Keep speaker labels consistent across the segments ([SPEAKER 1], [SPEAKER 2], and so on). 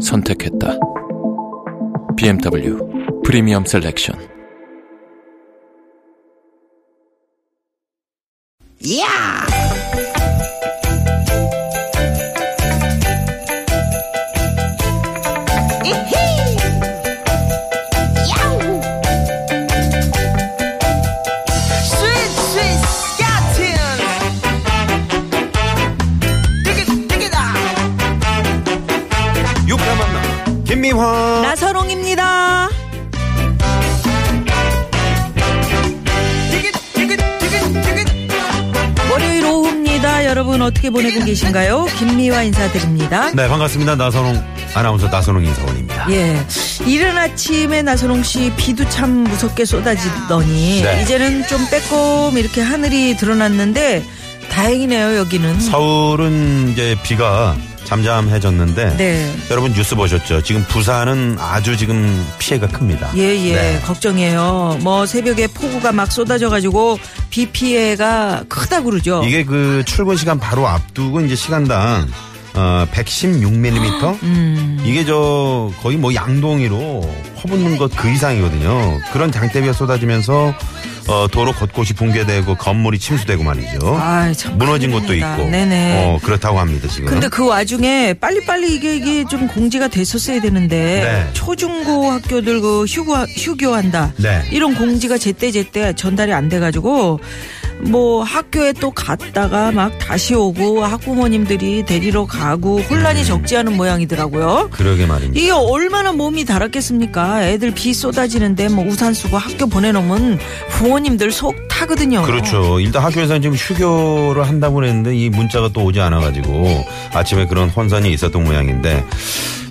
[SPEAKER 1] 선택했다. BMW 프리미엄 셀렉션.
[SPEAKER 2] 스
[SPEAKER 3] 어떻게 보내고 계신가요? 김미화 인사드립니다.
[SPEAKER 4] 네 반갑습니다 나선홍 아나운서 나선홍 인사원입니다
[SPEAKER 3] 예. 이른 아침에 나선홍 씨 비도 참 무섭게 쏟아지더니
[SPEAKER 4] 네.
[SPEAKER 3] 이제는 좀 빼꼼 이렇게 하늘이 드러났는데 다행이네요, 여기는.
[SPEAKER 4] 서울은 이제 비가 잠잠해졌는데
[SPEAKER 3] 네.
[SPEAKER 4] 여러분 뉴스 보셨죠 지금 부산은 아주 지금 피해가 큽니다
[SPEAKER 3] 예, 예,
[SPEAKER 4] 네.
[SPEAKER 3] 걱정이에요. 뭐 새벽에 폭우가 막 쏟아져가지고 비 피해가 크다 그러죠.
[SPEAKER 4] 이게 그 출근 시간 바로 앞두고 이제 시간당 어 116mm
[SPEAKER 3] 음.
[SPEAKER 4] 이게 저 거의 뭐 양동이로 퍼붓는 것 그 이상이거든요 그런 장대비가 쏟아지면서 어 도로 곳곳이 붕괴되고 건물이 침수되고 말이죠
[SPEAKER 3] 아이, 참
[SPEAKER 4] 무너진
[SPEAKER 3] 큰일이다.
[SPEAKER 4] 있고
[SPEAKER 3] 네네.
[SPEAKER 4] 어 그렇다고 합니다 지금
[SPEAKER 3] 근데 그 와중에 빨리빨리 이게, 이게 좀 공지가 됐었어야 되는데
[SPEAKER 4] 네.
[SPEAKER 3] 초중고 학교들 그 휴교, 휴교한다.
[SPEAKER 4] 네.
[SPEAKER 3] 이런 공지가 제때 제때 전달이 안 돼가지고 뭐 학교에 또 갔다가 막 다시 오고 학부모님들이 데리러 가고
[SPEAKER 4] 음.
[SPEAKER 3] 혼란이 적지 않은 모양이더라고요.
[SPEAKER 4] 그러게 말입니다.
[SPEAKER 3] 이게 얼마나 몸이 달았겠습니까? 애들 비 쏟아지는데 뭐 우산 쓰고 학교 보내놓으면 부모님들 속 타거든요.
[SPEAKER 4] 그렇죠. 일단 학교에서는 지금 휴교를 한다고 했는데 이 문자가 또 오지 않아가지고 아침에 그런 혼선이 있었던 모양인데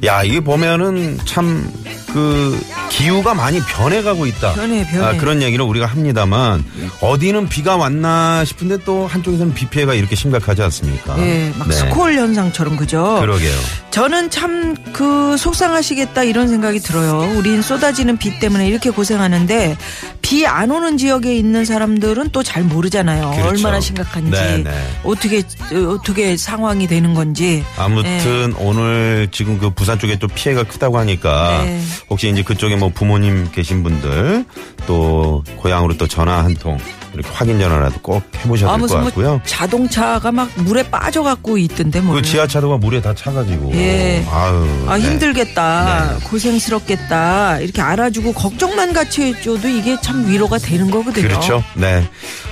[SPEAKER 4] 야 이게 보면은 참 그 기후가 많이 변해가고 있다.
[SPEAKER 3] 변해, 변해.
[SPEAKER 4] 아, 그런 얘기를 우리가 합니다만 어디는 비가 왔나 싶은데 또 한쪽에서는 비 피해가 이렇게 심각하지 않습니까?
[SPEAKER 3] 예, 막
[SPEAKER 4] 네.
[SPEAKER 3] 스콜 현상처럼 그죠?
[SPEAKER 4] 그러게요.
[SPEAKER 3] 저는 참 그 속상하시겠다 이런 생각이 들어요. 우린 쏟아지는 비 때문에 이렇게 고생하는데 비 안 오는 지역에 있는 사람들은 또 잘 모르잖아요.
[SPEAKER 4] 그렇죠.
[SPEAKER 3] 얼마나 심각한지
[SPEAKER 4] 네, 네.
[SPEAKER 3] 어떻게 어떻게 상황이 되는 건지.
[SPEAKER 4] 아무튼 오늘 지금 그 부산 쪽에 또 피해가 크다고 하니까
[SPEAKER 3] 네.
[SPEAKER 4] 혹시 이제 그쪽에 뭐 부모님 계신 분들 또 고향으로 또 전화 한 통 이렇게 확인 전화라도 꼭 해보셔야 아될것
[SPEAKER 3] 무슨 뭐
[SPEAKER 4] 같고요.
[SPEAKER 3] 자동차가 막 물에 빠져갖고 있던데 뭐.
[SPEAKER 4] 그 지하차도가 물에 다 차가지고
[SPEAKER 3] 예.
[SPEAKER 4] 아유
[SPEAKER 3] 아
[SPEAKER 4] 네.
[SPEAKER 3] 힘들겠다
[SPEAKER 4] 네.
[SPEAKER 3] 고생스럽겠다 이렇게 알아주고 걱정만 같이 해줘도 이게 참 위로가 되는 거거든요.
[SPEAKER 4] 그렇죠. 네.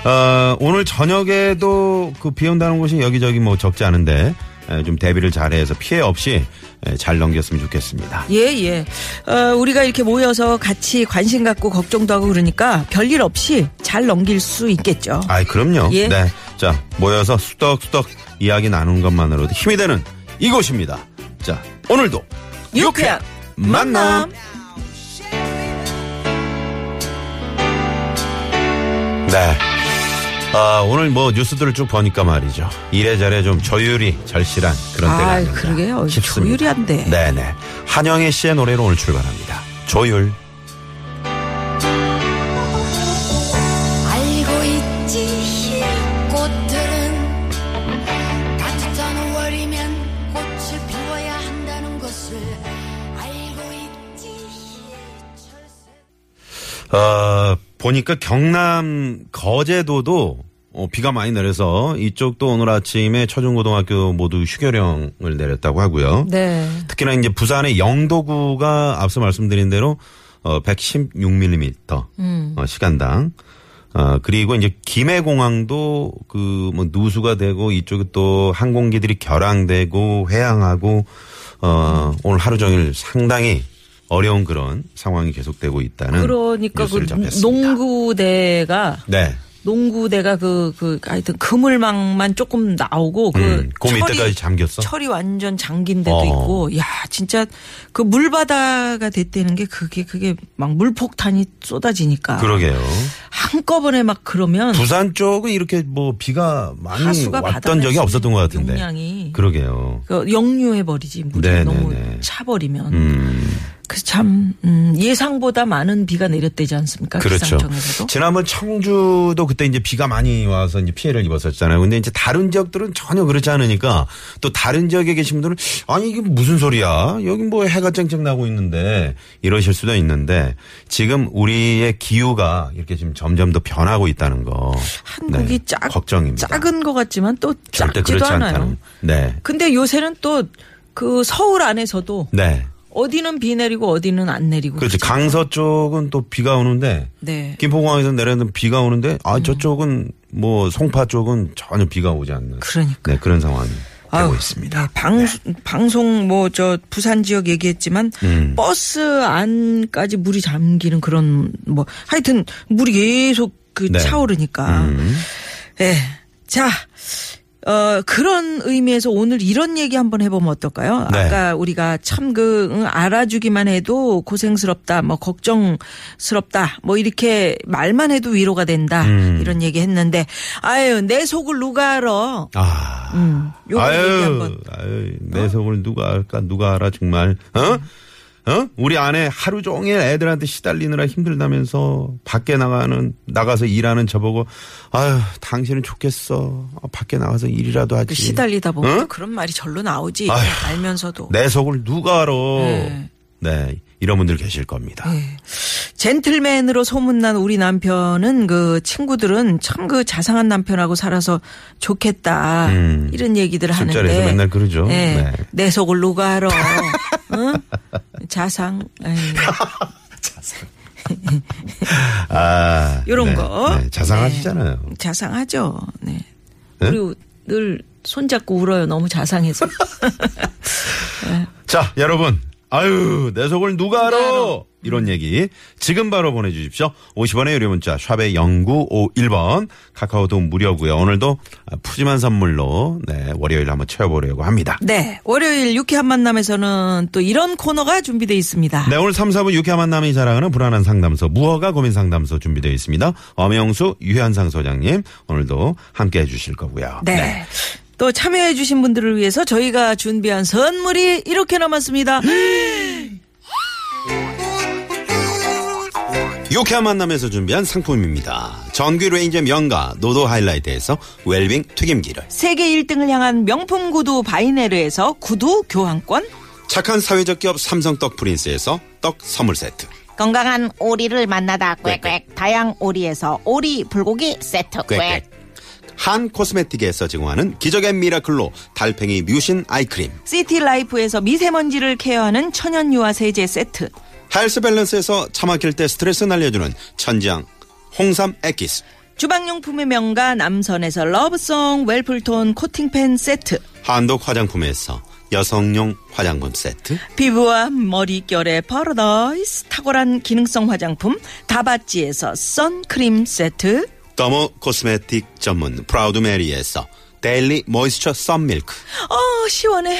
[SPEAKER 4] 어, 오늘 저녁에도 그 비 온다는 곳이 여기저기 뭐 적지 않은데 에, 좀 대비를 잘해서 피해 없이 에, 잘 넘겼으면 좋겠습니다.
[SPEAKER 3] 예, 예. 어, 우리가 이렇게 모여서 같이 관심 갖고 걱정도 하고 그러니까 별일 없이 잘 넘길 수 있겠죠.
[SPEAKER 4] 아이 그럼요.
[SPEAKER 3] 예.
[SPEAKER 4] 네. 자 모여서 수덕수덕 이야기 나누는 것만으로도 힘이 되는 이곳입니다. 자 오늘도
[SPEAKER 3] 유쾌한 만남.
[SPEAKER 4] 네. 아, 오늘 뭐 뉴스들을 쭉 보니까 말이죠. 이래저래 좀 조율이 절실한 그런 때가
[SPEAKER 3] 아,
[SPEAKER 4] 아닌가
[SPEAKER 3] 그러게요.
[SPEAKER 4] 싶습니다.
[SPEAKER 3] 조율이 안 돼.
[SPEAKER 4] 네네. 한영애 씨의 노래로 오늘 출발합니다. 조율.
[SPEAKER 5] 알고 있지 꽃들은 따뜻한 5월이면 꽃을 피워야 한다는 것을 알고 있지 철새
[SPEAKER 4] 어, 보니까 경남 거제도도 어, 비가 많이 내려서 이쪽도 오늘 아침에 초중고등학교 모두 휴교령을 내렸다고 하고요.
[SPEAKER 3] 네.
[SPEAKER 4] 특히나 이제 부산의 영도구가 앞서 말씀드린 대로 어 116mm 어, 시간당 어 그리고 이제 김해공항도 그 뭐 누수가 되고 이쪽에 또 항공기들이 결항되고 회항하고 어 오늘 하루 종일 상당히 어려운 그런 상황이 계속되고 있다는
[SPEAKER 3] 그러니까 그
[SPEAKER 4] 뉴스를 접했습니다.
[SPEAKER 3] 농구대가
[SPEAKER 4] 네.
[SPEAKER 3] 농구대가 그, 그, 하여튼 그물망만 조금 나오고 그.
[SPEAKER 4] 음, 그
[SPEAKER 3] 철이-
[SPEAKER 4] 밑에까지 잠겼어?
[SPEAKER 3] 철이 완전 잠긴 데도
[SPEAKER 4] 어.
[SPEAKER 3] 있고, 야, 진짜 그 물바다가 됐다는 게 그게, 그게 막 물폭탄이 쏟아지니까.
[SPEAKER 4] 그러게요.
[SPEAKER 3] 한꺼번에 막 그러면.
[SPEAKER 4] 부산 쪽은 이렇게 뭐 비가 많이 왔던 적이
[SPEAKER 3] 수
[SPEAKER 4] 없었던 것 같은데.
[SPEAKER 3] 용량이.
[SPEAKER 4] 그러게요.
[SPEAKER 3] 그 역류해버리지, 물이
[SPEAKER 4] 네,
[SPEAKER 3] 너무
[SPEAKER 4] 네, 네. 음,
[SPEAKER 3] 차버리면. 그래서 참, 음, 예상보다 많은 비가 내렸대지 않습니까?
[SPEAKER 4] 그렇죠.
[SPEAKER 3] 기상청에서도.
[SPEAKER 4] 지난번 청주도 그때 이제 비가 많이 와서 이제 피해를 입었었잖아요. 근데 이제 다른 지역들은 전혀 그렇지 않으니까 또 다른 지역에 계신 분들은 아니 이게 무슨 소리야? 여기 뭐 해가 쨍쨍 나고 있는데 이러실 수도 있는데 지금 우리의 기후가 이렇게 지금 점점 더 변하고 있다는 거.
[SPEAKER 3] 한국이
[SPEAKER 4] 네,
[SPEAKER 3] 작,
[SPEAKER 4] 걱정입니다.
[SPEAKER 3] 작은 것 같지만 또
[SPEAKER 4] 절대
[SPEAKER 3] 작지도
[SPEAKER 4] 그렇지
[SPEAKER 3] 않아요.
[SPEAKER 4] 않다는. 네.
[SPEAKER 3] 근데 요새는 또 그 서울 안에서도
[SPEAKER 4] 네.
[SPEAKER 3] 어디는 비 내리고 어디는 안 내리고.
[SPEAKER 4] 그렇지.
[SPEAKER 3] 그렇잖아요.
[SPEAKER 4] 강서 쪽은 또 비가 오는데
[SPEAKER 3] 네.
[SPEAKER 4] 김포공항에서 내려는 비가 오는데 아 저쪽은 뭐 송파 쪽은 전혀 비가 오지 않는
[SPEAKER 3] 그러니까.
[SPEAKER 4] 네, 그런 상황이 되고
[SPEAKER 3] 아유,
[SPEAKER 4] 있습니다.
[SPEAKER 3] 네, 방, 방송 뭐 저 부산 지역 얘기했지만
[SPEAKER 4] 음.
[SPEAKER 3] 버스 안까지 물이 잠기는 그런 뭐 하여튼 물이 계속 그
[SPEAKER 4] 네.
[SPEAKER 3] 차오르니까.
[SPEAKER 4] 음.
[SPEAKER 3] 예. 자, 어, 그런 의미에서 오늘 이런 얘기 한번 해보면 어떨까요?
[SPEAKER 4] 네.
[SPEAKER 3] 아까 우리가 참 그, 응, 알아주기만 해도 고생스럽다, 뭐, 걱정스럽다, 뭐, 이렇게 말만 해도 위로가 된다,
[SPEAKER 4] 음.
[SPEAKER 3] 이런 얘기 했는데, 아유, 내 속을 누가 알아?
[SPEAKER 4] 아.
[SPEAKER 3] 음,
[SPEAKER 4] 아유. 아유, 내 속을 누가 알까, 누가 알아, 정말. 어? 어? 우리 아내 하루 종일 애들한테 시달리느라 힘들다면서 밖에 나가는, 나가서 일하는 저보고, 아유, 당신은 좋겠어. 아, 밖에 나가서 일이라도 하지.
[SPEAKER 3] 그 시달리다 보면
[SPEAKER 4] 어?
[SPEAKER 3] 또 그런 말이 절로 나오지,
[SPEAKER 4] 아휴.
[SPEAKER 3] 알면서도.
[SPEAKER 4] 내 속을 누가 알아.
[SPEAKER 3] 네.
[SPEAKER 4] 네. 이런 분들 계실 겁니다.
[SPEAKER 3] 젠틀맨으로 소문난 우리 남편은 그 친구들은 참 그 자상한 남편하고 살아서 좋겠다
[SPEAKER 4] 음.
[SPEAKER 3] 이런 얘기들을 하는데
[SPEAKER 4] 술자리에서 맨날 그러죠.
[SPEAKER 3] 네.
[SPEAKER 4] 네.
[SPEAKER 3] 내 속을 누가 알아 응? 자상 에이,
[SPEAKER 4] 아.
[SPEAKER 3] 요런
[SPEAKER 4] 네,
[SPEAKER 3] 거.
[SPEAKER 4] 네, 자상하시잖아요.
[SPEAKER 3] 자상하죠 네.
[SPEAKER 4] 네?
[SPEAKER 3] 그리고 늘 손잡고 울어요 너무 자상해서
[SPEAKER 4] 자, 여러분. 아유, 내 속을 누가 알아? 이런 얘기 지금 바로 보내주십시오. 50원의 유료 문자 샵의 0951번 카카오톡 무료고요. 오늘도 푸짐한 선물로 네, 월요일 한번 채워보려고 합니다.
[SPEAKER 3] 네 월요일 유쾌한 만남에서는 또 이런 코너가 준비되어 있습니다
[SPEAKER 4] 네, 오늘 3, 4부 유쾌한 만남이 자랑하는 불안한 상담소 무허가 고민 상담소 준비되어 있습니다. 엄영수 유현상 소장님 오늘도 함께 해 주실 거고요.
[SPEAKER 3] 네. 또 참여해 주신 분들을 위해서 저희가 준비한 선물이 이렇게 남았습니다.
[SPEAKER 4] 유쾌한 만남에서 준비한 상품입니다. 전기 레인지 명가 노도 하이라이트에서 웰빙 튀김기를
[SPEAKER 3] 세계 1등을 향한 명품 구두 바이네르에서 구두 교환권,
[SPEAKER 4] 착한 사회적 기업 삼성 떡 프린스에서 떡 선물 세트.
[SPEAKER 6] 건강한 오리를 만나다 꽥꽥 다향 오리에서 오리 불고기 세트 꽥꽥
[SPEAKER 4] 꽥꽥. 한 코스메틱에서 제공하는 기적의 미라클로 달팽이 뮤신 eye cream.
[SPEAKER 3] 시티 라이프에서 미세먼지를 care하는 천연 유화 세제 세트,
[SPEAKER 4] 헬스 밸런스에서 차 막힐 때 스트레스 날려주는 천지양 홍삼 액기스.
[SPEAKER 3] 주방용품의 명가 남선에서 러브송 웰플톤 코팅팬 세트,
[SPEAKER 4] 한독 화장품에서 여성용 화장품 세트.
[SPEAKER 3] 피부와 머릿결의 파라다이스 탁월한 기능성 화장품 다바찌에서 선크림 세트,
[SPEAKER 4] dermo cosmetic 전문 프라우드 메리에서 daily moisture sun milk.
[SPEAKER 3] 어, 시원해.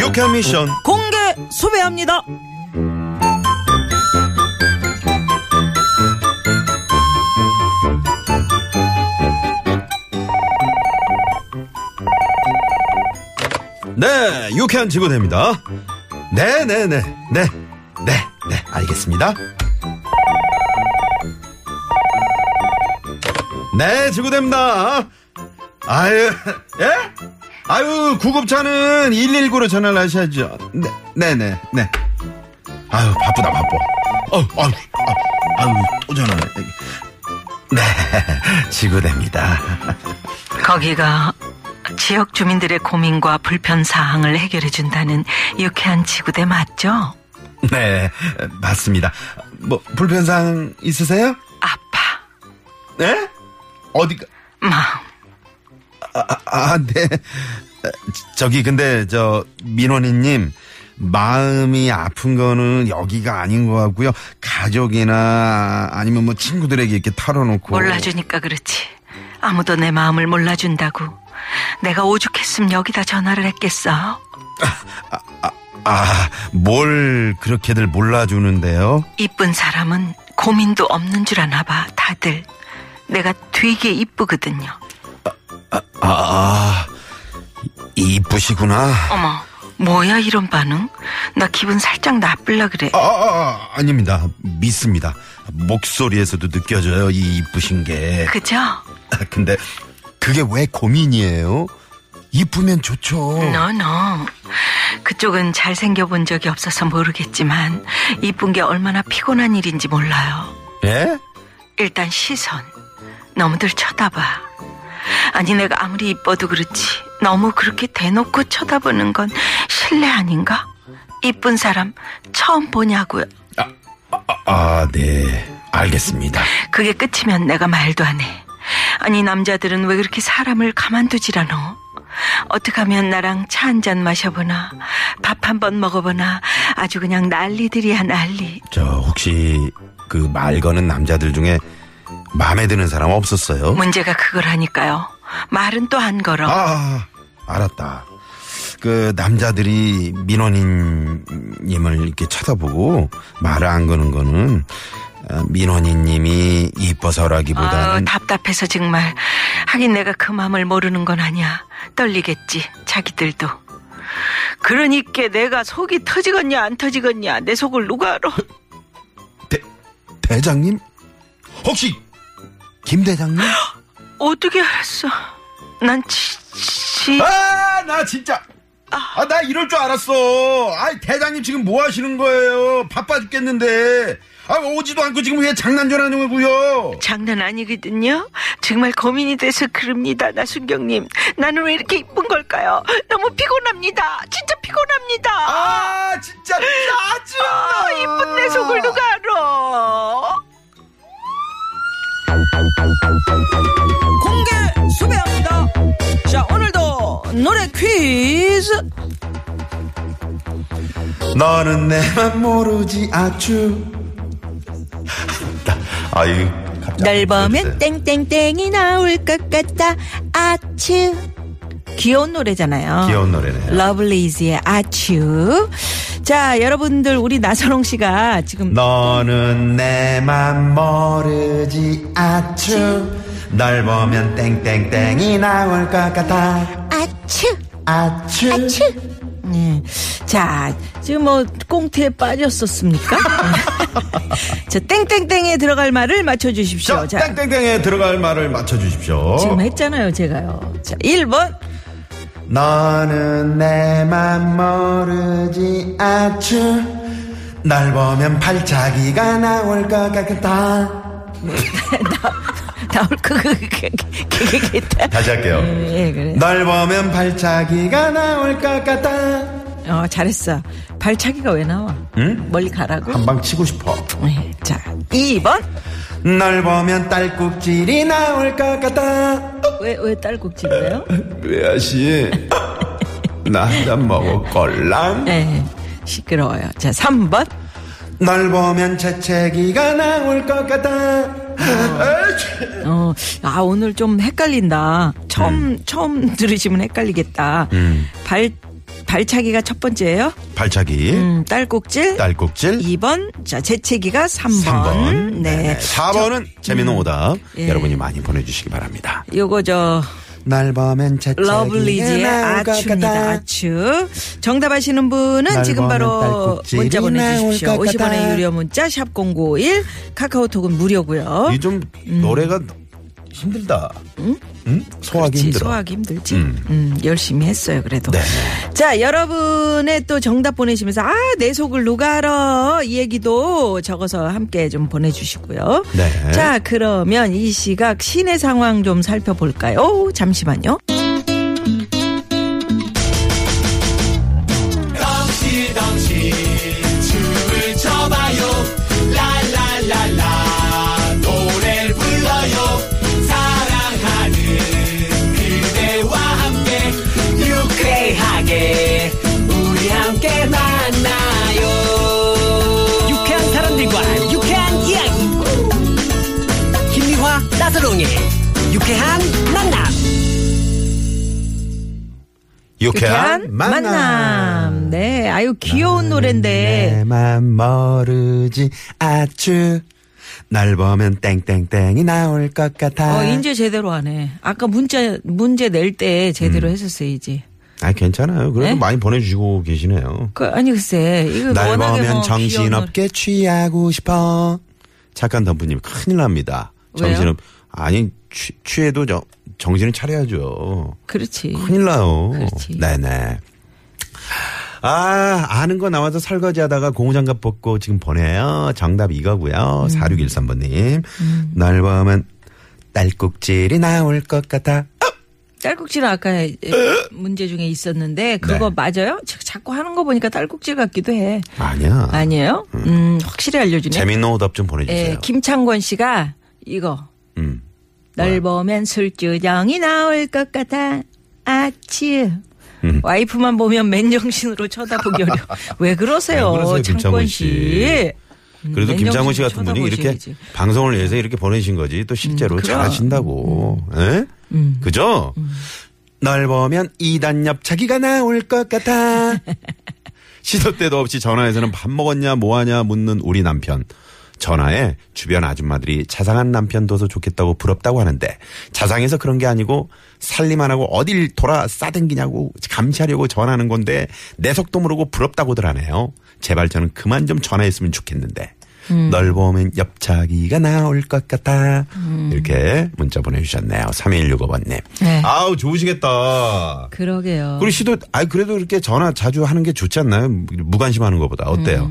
[SPEAKER 4] 유쾌한 미션.
[SPEAKER 3] 공개 수배합니다.
[SPEAKER 4] 네, 유쾌한 지구대입니다. 네, 네, 네, 네, 네, 네, 알겠습니다. 네, 지구대입니다. 아유, 예? 아유, 구급차는 119로 전화를 하셔야죠. 네, 네네, 네. 아유, 바쁘다, 바빠. 어, 아유, 아유, 아유, 또 전화네. 네, 지구대입니다.
[SPEAKER 3] 거기가 지역 주민들의 고민과 불편 사항을 해결해 준다는 유쾌한 지구대 맞죠?
[SPEAKER 4] 네, 맞습니다. 뭐, 불편 사항 있으세요?
[SPEAKER 3] 아파.
[SPEAKER 4] 네? 어디가?
[SPEAKER 3] 마음.
[SPEAKER 4] 아, 아, 네. 저기, 근데, 저, 민원희님, 마음이 아픈 거는 여기가 아닌 것 같고요. 가족이나 아니면 뭐 친구들에게 이렇게 털어놓고.
[SPEAKER 3] 몰라주니까 그렇지. 아무도 내 마음을 몰라준다고. 내가 오죽했으면 여기다 전화를 했겠어.
[SPEAKER 4] 아, 뭘 그렇게들 몰라주는데요?
[SPEAKER 3] 이쁜 사람은 고민도 없는 줄 아나 봐, 다들. 내가 되게 이쁘거든요.
[SPEAKER 4] 아, 아, 이- 이쁘시구나.
[SPEAKER 3] 어머, 뭐야 이런 반응? 나 기분 살짝 나쁠라 그래.
[SPEAKER 4] 아, 아, 아, 아닙니다. 믿습니다. 목소리에서도 느껴져요, 이 이쁘신 게.
[SPEAKER 3] 그죠?
[SPEAKER 4] 아, 근데 그게 왜 고민이에요? 이쁘면 좋죠.
[SPEAKER 3] 너너 그쪽은 잘생겨 본 적이 없어서 모르겠지만 이쁜 게 얼마나 피곤한 일인지 몰라요.
[SPEAKER 4] 예?
[SPEAKER 3] 일단 시선 너무들 쳐다봐. 아니 내가 아무리 이뻐도 그렇지 너무 그렇게 대놓고 쳐다보는 건 실례 아닌가? 이쁜 사람 처음 보냐고요.
[SPEAKER 4] 아, 네. 알겠습니다.
[SPEAKER 3] 그게 끝이면 내가 말도 안 해. 아니 남자들은 왜 그렇게 사람을 가만두질 않어? 어떻게 하면 나랑 차 한 잔 마셔보나 밥 한 번 먹어보나 아주 그냥 난리들이야 난리.
[SPEAKER 4] 저 혹시 그 말 거는 남자들 중에 마음에 드는 사람 없었어요?
[SPEAKER 3] 문제가 그거라니까요. 말은 또 안 걸어.
[SPEAKER 4] 아, 알았다. 그 남자들이 민원인님을 이렇게 쳐다보고 말을 안 거는 거는 아, 민원인님이 이뻐서라기보다는
[SPEAKER 3] 답답해서 정말 하긴 내가 그 마음을 모르는 건 아니야. 떨리겠지 자기들도. 그러니까 내가 속이 터지겠냐 안 터지겠냐 내 속을 누가 알아?
[SPEAKER 4] 대, 대장님? 혹시 김 대장님?
[SPEAKER 3] 어떻게 알았어? 난 지, 지...
[SPEAKER 4] 아, 나 진짜. 아, 나 이럴 줄 알았어. 아, 대장님 지금 뭐 하시는 거예요? 바빠 죽겠는데. 아, 오지도 않고 지금 왜 장난 전화냐고요?
[SPEAKER 3] 장난 아니거든요. 정말 고민이 돼서 그럽니다. 나순경님. 나는 왜 이렇게 이쁜 걸까요? 너무 피곤합니다. 진짜 피곤합니다.
[SPEAKER 4] 아, 진짜 짜증나.
[SPEAKER 3] 아, 이쁜 내 속을 누가 알아? 공개 수배합니다. 자, 오늘도 노래 퀴즈.
[SPEAKER 4] 너는 내 맘 모르지 아추. 아유.
[SPEAKER 3] 널 보면 땡땡땡이 나올 것 같다. 아츄. 귀여운 노래잖아요.
[SPEAKER 4] 귀여운 노래네요.
[SPEAKER 3] 러블리즈의 아츄. 자, 여러분들 우리 나선홍 씨가 지금
[SPEAKER 4] 너는 내 맘 모르지 아추. 널 보면 땡땡땡이 나올 것 같아.
[SPEAKER 3] 아츄.
[SPEAKER 4] 아추.
[SPEAKER 3] 아츄. 네. 자, 지금 뭐 꽁트에 빠졌었습니까? 자, 땡땡땡에 들어갈 말을 맞춰 주십시오.
[SPEAKER 4] 자, 땡땡땡에 들어갈 말을 맞춰 주십시오.
[SPEAKER 3] 지금 했잖아요, 제가요. 자, 1번.
[SPEAKER 4] 너는 내 맘 모르지 아추 날 보면 발차기가 나올 것 같다.
[SPEAKER 3] 나올 거, 그, 그, 그, 그, 그, 그,
[SPEAKER 4] 다시 할게요.
[SPEAKER 3] 예, 그래.
[SPEAKER 4] 날 보면 발차기가 나올 것 같다
[SPEAKER 3] 어, 잘했어. 발차기가 왜 나와?
[SPEAKER 4] 응?
[SPEAKER 3] 멀리 가라고?
[SPEAKER 4] 한 방 치고 싶어
[SPEAKER 3] 네, 자, 2번.
[SPEAKER 4] 날 보면 딸꾹질이 나올 것 같다
[SPEAKER 3] 왜, 왜 딸꾹질이에요?
[SPEAKER 4] 왜아씨 나한잔 먹을걸랑
[SPEAKER 3] 네, 시끄러워요. 자, 3번.
[SPEAKER 4] 날 보면 재채기가 나올 것 같다
[SPEAKER 3] 어, 아, 오늘 좀 헷갈린다. 처음, 처음 들으시면 헷갈리겠다. 발, 발차기가 첫 번째예요
[SPEAKER 4] 발차기
[SPEAKER 3] 음, 딸꾹질.
[SPEAKER 4] 딸꾹질
[SPEAKER 3] 2번. 자, 재채기가 3번.
[SPEAKER 4] 3번.
[SPEAKER 3] 네.
[SPEAKER 4] 4번은 재미있는 오답.
[SPEAKER 3] 예.
[SPEAKER 4] 여러분이 많이 보내주시기 바랍니다.
[SPEAKER 3] 요거 저,
[SPEAKER 4] 날 보면 재채기가
[SPEAKER 3] 러블리즈의 아추입니다. 아추. 정답 아시는 분은
[SPEAKER 4] 날
[SPEAKER 3] 지금 바로 문자 보내주십시오.
[SPEAKER 4] 나올 것
[SPEAKER 3] 50원의
[SPEAKER 4] 같다.
[SPEAKER 3] 유료 문자 샵 0951 카카오톡은 무료고요.
[SPEAKER 4] 이좀 노래가 힘들다. 응? 소화하기
[SPEAKER 3] 그렇지,
[SPEAKER 4] 힘들어.
[SPEAKER 3] 소화하기 힘들지.
[SPEAKER 4] 음.
[SPEAKER 3] 음. 열심히 했어요, 그래도.
[SPEAKER 4] 네.
[SPEAKER 3] 자, 여러분의 또 정답 보내시면서, 아, 내 속을 누가 알아? 이 얘기도 적어서 함께 좀 보내주시고요.
[SPEAKER 4] 네.
[SPEAKER 3] 자, 그러면 이 시각 시내 상황 좀 살펴볼까요? 잠시만요.
[SPEAKER 7] 유쾌한 만남.
[SPEAKER 4] 만남.
[SPEAKER 3] 네, 아유, 귀여운 노래인데.
[SPEAKER 4] 내맘 모르지 아추 날 보면 땡땡땡이 나올 것 같아.
[SPEAKER 3] 어, 이제 제대로 하네. 아까 문자, 문제 낼 때 제대로 했었어야지.
[SPEAKER 4] 아 괜찮아요. 그래도
[SPEAKER 3] 네?
[SPEAKER 4] 많이 보내주시고 계시네요.
[SPEAKER 3] 그, 아니, 글쎄. 이거
[SPEAKER 4] 날 보면
[SPEAKER 3] 뭐
[SPEAKER 4] 정신없게 취하고 싶어. 착한 덤프님 큰일 납니다. 정신없 아니 취, 취해도 저, 정신을 차려야죠.
[SPEAKER 3] 그렇지.
[SPEAKER 4] 큰일 나요.
[SPEAKER 3] 그렇지.
[SPEAKER 4] 네네. 아, 아는 거 나와서 설거지 하다가 고무장갑 벗고 지금 보내요. 정답 이거고요.
[SPEAKER 3] 음.
[SPEAKER 4] 4613번님. 날 보면 딸꾹질이 나올 것 같아.
[SPEAKER 3] 딸꾹질 아까 에, 문제 중에 있었는데 그거
[SPEAKER 4] 네.
[SPEAKER 3] 맞아요? 자- 자꾸 하는 거 보니까 딸꾹질 같기도 해.
[SPEAKER 4] 아니야.
[SPEAKER 3] 아니에요? 음, 확실히 알려주네.
[SPEAKER 4] 재밌는 오답 좀 보내주세요.
[SPEAKER 3] 예, 김창권 씨가 이거
[SPEAKER 4] 음.
[SPEAKER 3] 널 보면 술주정이 나올 것 같아. 아치.
[SPEAKER 4] 음.
[SPEAKER 3] 와이프만 보면 맨정신으로 쳐다보기 어려. 왜 그러세요,
[SPEAKER 4] 왜 그러세요, 창권 씨?
[SPEAKER 3] 씨? 음,
[SPEAKER 4] 그래도 김장훈 씨 같은 분이 이렇게
[SPEAKER 3] 쳐다보셔야지.
[SPEAKER 4] 방송을 위해서 이렇게 보내신 거지 또 실제로
[SPEAKER 3] 음.
[SPEAKER 4] 잘하신다고. 예? 그죠? 널 보면 이단 옆차기가 나올 것 같아. 시도 때도 없이 전화해서는 밥 먹었냐 뭐하냐 묻는 우리 남편. 전화에 주변 아줌마들이 자상한 남편 둬서 좋겠다고 부럽다고 하는데 자상해서 그런 게 아니고 살림 안 하고 어딜 돌아 싸댕기냐고 감시하려고 전화하는 건데 내 속도 모르고 부럽다고들 하네요. 제발 저는 그만 좀 전화했으면 좋겠는데 널 보면 옆차기가 나올 것 같아. 이렇게 문자 보내주셨네요. 3165번님.
[SPEAKER 3] 네.
[SPEAKER 4] 아우 좋으시겠다.
[SPEAKER 3] 그러게요.
[SPEAKER 4] 그리고 시도 아 그래도 이렇게 전화 자주 하는 게 좋지 않나요? 무관심하는 것보다 어때요?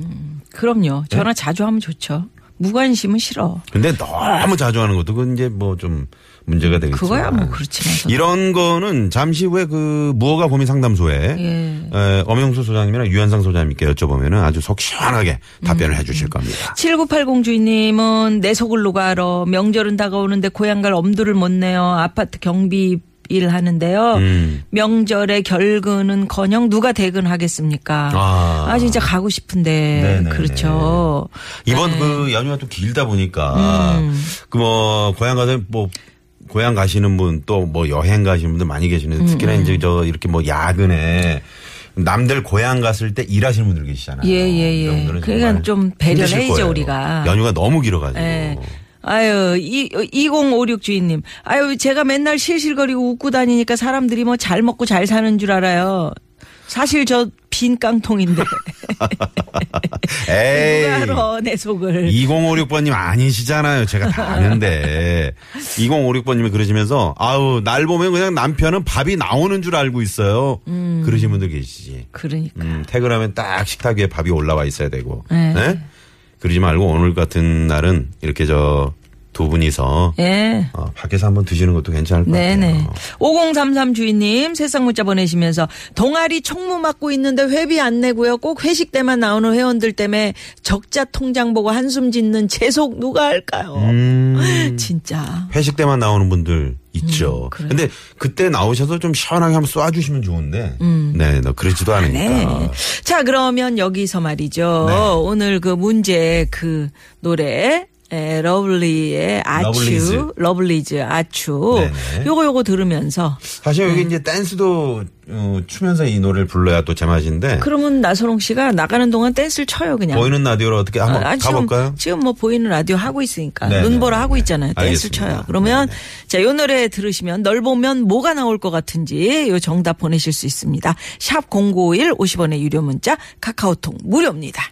[SPEAKER 3] 그럼요.
[SPEAKER 4] 네?
[SPEAKER 3] 전화 자주 하면 좋죠. 무관심은 싫어.
[SPEAKER 4] 근데 너무 자주 하는 것도 그건 이제 뭐 좀 문제가 되겠죠.
[SPEAKER 3] 그거야 뭐 그렇지만.
[SPEAKER 4] 이런 거는 잠시 후에 그 무허가 고민 상담소에
[SPEAKER 3] 예.
[SPEAKER 4] 에, 엄영수 소장님이랑 유현상 소장님께 여쭤보면 아주 속 시원하게 답변을
[SPEAKER 3] 음.
[SPEAKER 4] 해주실 겁니다.
[SPEAKER 3] 7980 주인님은 내 속을 알아. 명절은 다가오는데 고향 갈 엄두를 못 내요. 아파트 경비 일 하는데요.
[SPEAKER 4] 음.
[SPEAKER 3] 명절에 결근은 커녕 누가 대근하겠습니까?
[SPEAKER 4] 아.
[SPEAKER 3] 아, 진짜 가고 싶은데.
[SPEAKER 4] 네네네.
[SPEAKER 3] 그렇죠.
[SPEAKER 4] 이번
[SPEAKER 3] 네.
[SPEAKER 4] 그 연휴가 또 길다 보니까 그뭐 고향 가서 뭐 고향 가시는 분 또 뭐 여행 가시는 분들 많이 계시는데 특히나
[SPEAKER 3] 음,
[SPEAKER 4] 이제 저 이렇게 뭐 야근에 남들 고향 갔을 때 일하시는 분들 계시잖아요.
[SPEAKER 3] 예, 예, 예. 그러니까 좀 배려를
[SPEAKER 4] 힘드실
[SPEAKER 3] 해야죠,
[SPEAKER 4] 거예요.
[SPEAKER 3] 우리가.
[SPEAKER 4] 연휴가 너무 길어가지고.
[SPEAKER 3] 예. 아유, 이, 2056 주인님. 아유, 제가 맨날 실실거리고 웃고 다니니까 사람들이 뭐 잘 먹고 잘 사는 줄 알아요. 사실 저 빈 깡통인데.
[SPEAKER 4] 에이.
[SPEAKER 3] 누가 내 속을.
[SPEAKER 4] 2056번님 아니시잖아요. 제가 다 아는데. 2056번님이 그러시면서, 아우, 날 보면 그냥 남편은 밥이 나오는 줄 알고 있어요. 그러신 분들 계시지.
[SPEAKER 3] 그러니까.
[SPEAKER 4] 음, 퇴근하면 딱 식탁 위에 밥이 올라와 있어야 되고.
[SPEAKER 3] 네.
[SPEAKER 4] 네? 그러지 말고 오늘 같은 날은 이렇게 저 두 분이서
[SPEAKER 3] 예.
[SPEAKER 4] 어, 밖에서 한번 드시는 것도 괜찮을 것
[SPEAKER 3] 네네.
[SPEAKER 4] 같아요.
[SPEAKER 3] 5033 주인님 새싹 문자 보내시면서 동아리 총무 맡고 있는데 회비 안 내고요. 꼭 회식 때만 나오는 회원들 때문에 적자 통장 보고 한숨 짓는 제 속 누가 할까요?
[SPEAKER 4] 음,
[SPEAKER 3] 진짜.
[SPEAKER 4] 회식 때만 나오는 분들 있죠.
[SPEAKER 3] 음, 그래요.
[SPEAKER 4] 근데 그때 나오셔서 좀 시원하게 한번 쏴주시면 좋은데. 네, 너 그러지도 않으니까.
[SPEAKER 3] 음. 네. 자, 그러면 여기서 말이죠.
[SPEAKER 4] 네.
[SPEAKER 3] 오늘 그 문제 그 노래 에, 러블리의 아추,
[SPEAKER 4] 러블리즈.
[SPEAKER 3] 아추.
[SPEAKER 4] 네네.
[SPEAKER 3] 요거 요거 들으면서
[SPEAKER 4] 사실 여기 이제 댄스도 어, 추면서 이 노래를 불러야 또 제맛인데.
[SPEAKER 3] 그러면 나선홍 씨가 나가는 동안 댄스를 쳐요 그냥.
[SPEAKER 4] 보이는 라디오로 어떻게 한번
[SPEAKER 3] 아, 지금,
[SPEAKER 4] 가볼까요?
[SPEAKER 3] 지금 뭐 보이는 라디오 하고 있으니까
[SPEAKER 4] 네네.
[SPEAKER 3] 눈보라 하고 있잖아요. 댄스. 쳐요. 그러면
[SPEAKER 4] 네네.
[SPEAKER 3] 자, 요 노래 들으시면 널 보면 뭐가 나올 것 같은지 요 정답 보내실 수 있습니다. 샵 0951 50원의 유료 문자 카카오톡 무료입니다.